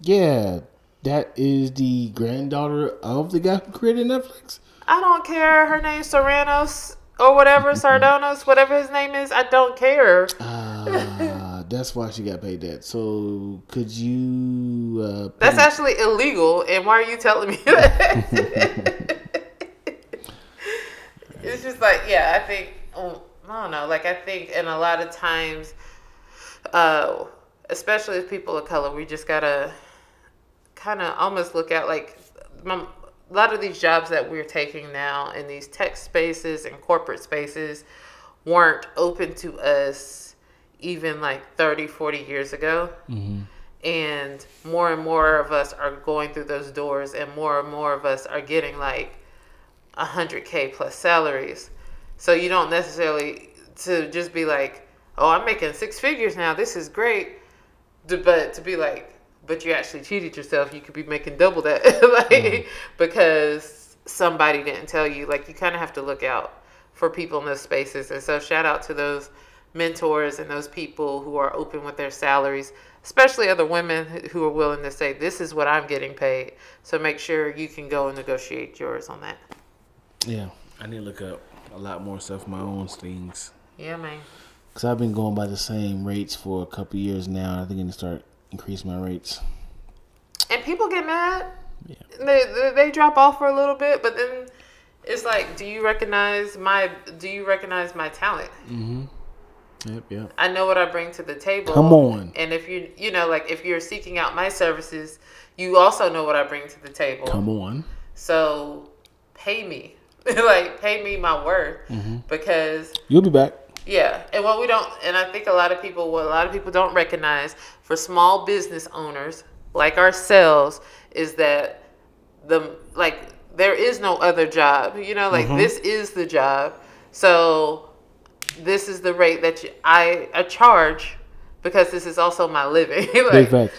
yeah, that is the granddaughter of the guy who created Netflix. I don't care. Her name's Serranos or whatever, Sardonos, whatever his name is. I don't care. uh, That's why she got paid that. So could you? Uh, That's actually illegal, and why are you telling me that? it's just like, yeah, I think, oh, I don't know, like, I think, and a lot of times, uh, especially as people of color, we just gotta kind of almost look at like my, a lot of these jobs that we're taking now in these tech spaces and corporate spaces weren't open to us even like 30 40 years ago. Mm-hmm. And more and more of us are going through those doors and more and more of us are getting like 100k plus salaries. So you don't necessarily to just be like oh i'm making six figures now. This is great. But to be like but you actually cheated yourself. You could be making double that. Like mm-hmm. because somebody didn't tell you. Like you kind of have to look out for people in those spaces. And so shout out to those mentors and those people who are open with their salaries especially other women who are willing to say this is what i'm getting paid so make sure you can go and negotiate yours on that Yeah, I need to look up a lot more stuff, my own things. yeah man Cause I've been going by the same rates for a couple years now. I think I need to start increasing my rates. and people get mad Yeah. they, they they drop off for a little bit but then it's like do you recognize my do you recognize my talent mm-hmm. Yep, yep. i know what i bring to the table Come on. and if you you know like if you're seeking out my services you also know what i bring to the table Come on. so pay me like pay me my worth Mm-hmm. because You'll be back. yeah, and what we don't, and I think a lot of people, what a lot of people don't recognize for small business owners like ourselves is that the like there is no other job. You know, like this is the job. So this is the rate that you, I I charge because this is also my living. like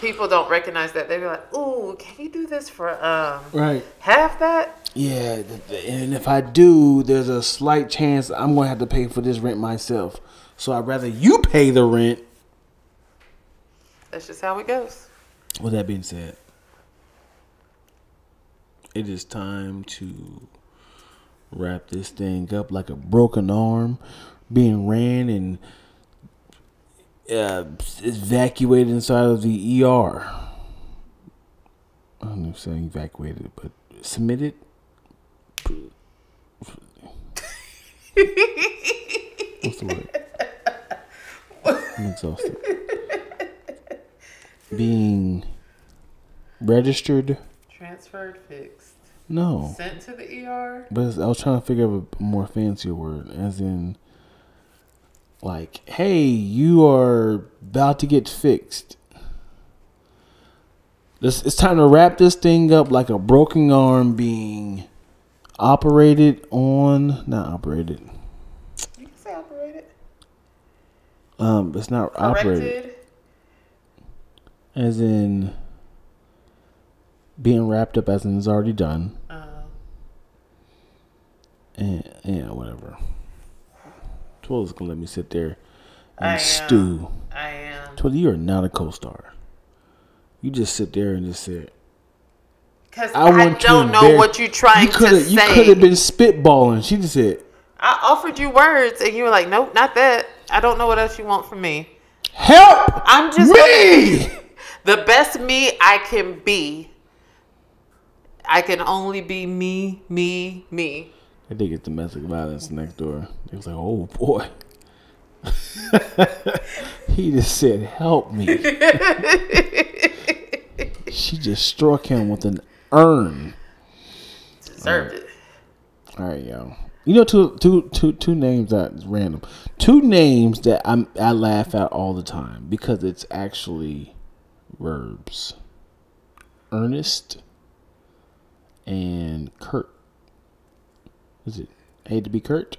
people don't recognize that. They're like, "Ooh, can you do this for um Right. half that?" Yeah, and if I do, there's a slight chance I'm gonna have to pay for this rent myself. So I'd rather you pay the rent. That's just how it goes. With that being said, it is time to wrap this thing up like a broken arm being ran and uh, evacuated inside of the ER. I don't know if saying evacuated, but submitted. What's the word? I'm exhausted. Being registered? Transferred, fixed, No. sent to the ER. But I was trying to figure out a more fancier word, as in, like, hey, you are about to get fixed. This, it's time to wrap this thing up like a broken arm being operated on, not operated. You can say operated. Um, it's not operated, as in being wrapped up, as in it's already done. Uh, And yeah, whatever. Twiller's gonna let me sit there and I am. stew. I am. Twiller, you are not a co-star. You just sit there and just say, Because "I I, don't know what you're trying you to You could have been spitballing. She just said, I offered you words, and you were like, "Nope, not that. I don't know what else you want from me. "Help I'm just me!" the best me I can be. I can only be me, me, me. They did get domestic violence next door. It was like, "Oh boy." he just said, "Help me." she just struck him with an urn. Deserved it. All right, y'all. You know, two, two, two, two names that's random. Two names that I'm I laugh at all the time because it's actually verbs. Ernest and Kurt. Is it? I hate to be Kurt.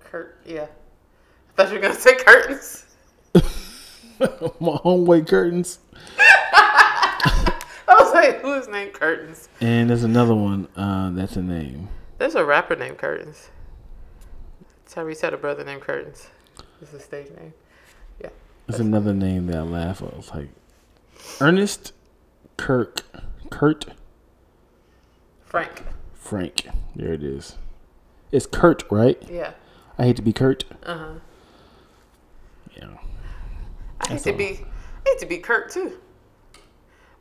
Kurt, yeah. I thought you were gonna say curtains. My homeway curtains. I was like, who is named Curtains? And there's another one. Uh, that's a name. There's a rapper named Curtains. Tyrese had a brother named Curtains. It's a stage name. Yeah. There's another name that I laugh at. It's like Ernest Kirk Kurt Frank. Frank. There it is. It's Kurt, right? Yeah. I hate to be Kurt. Uh huh. Yeah. I hate to be, I hate to be Kurt too.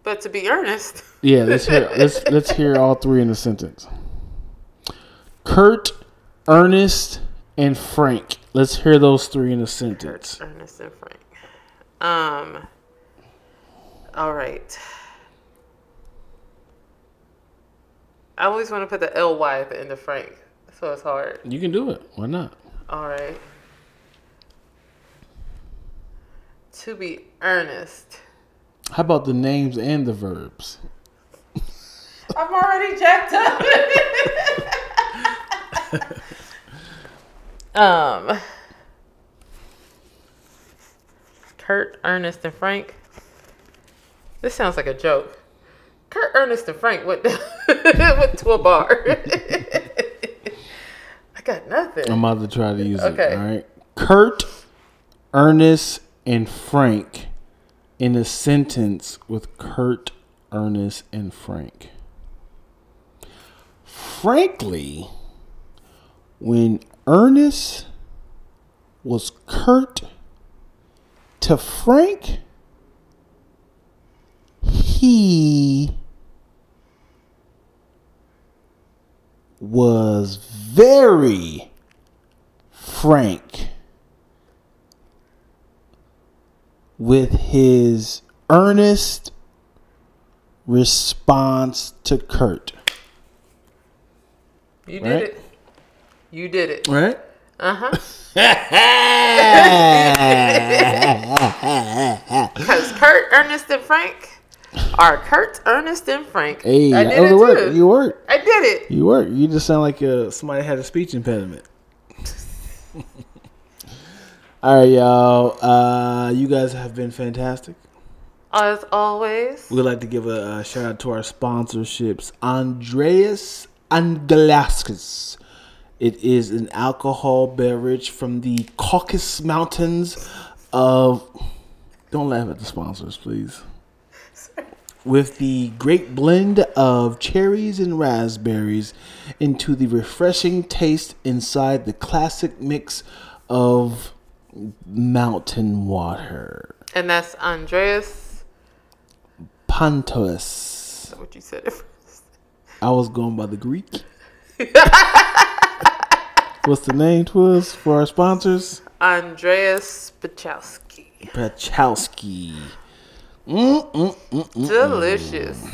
But to be earnest, Yeah, let's hear let's let's hear all three in a sentence. Kurt, Ernest, and Frank. Let's hear those three in a sentence. Ernest and Frank. Um. All right. I always want to put the ly at the end of Frank, so it's hard. You can do it. Why not? All right. To be earnest. How about the names and the verbs? I'm already jacked up. um, Kurt, Ernest, and Frank. This sounds like a joke. Kurt, Ernest, and Frank went, went to a bar. I got nothing. I'm about to try to use Okay. it. All right. Kurt, Ernest, and Frank in a sentence with Kurt, Ernest, and Frank. Frankly, when Ernest was Kurt to Frank, he was very frank with his earnest response to Kurt. You did Right. it. You did it. Right? Uh huh. Because Kurt, Ernest, and Frank are Kurt, Ernest, and Frank. hey, I did it work. too. You work. I did it. You work. You just sound like uh, somebody had a speech impediment. All right, y'all. Uh, you guys have been fantastic. As always. We'd like to give a, uh shout out to our sponsorships. Andreas Angelaskis. It is an alcohol beverage from the Caucasus Mountains of. Don't laugh at the sponsors, please. With the great blend of cherries and raspberries into the refreshing taste inside the classic mix of mountain water. And that's Andreas. Pantos. That's What you said first. I was going by the Greek. What's the name to us for our sponsors? Andreas Pachowski. Pachowski. Mm, mm, mm. Delicious.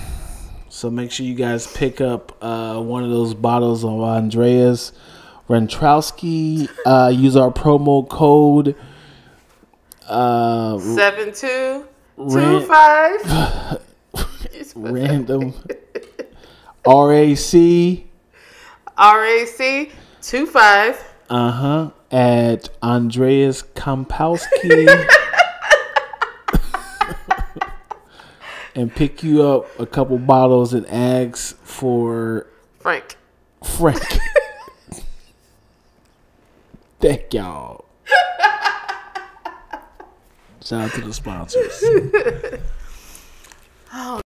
So make sure you guys pick up uh, one of those bottles of Andreas Rentrowski. Uh, use our promo code. Uh, Seven two two Ran- five. random RAC. RAC two five. Uh huh. At Andreas Kompowski. and pick you up a couple bottles and ask for Frank. Frank. Thank y'all. Shout out to the sponsors. Oh,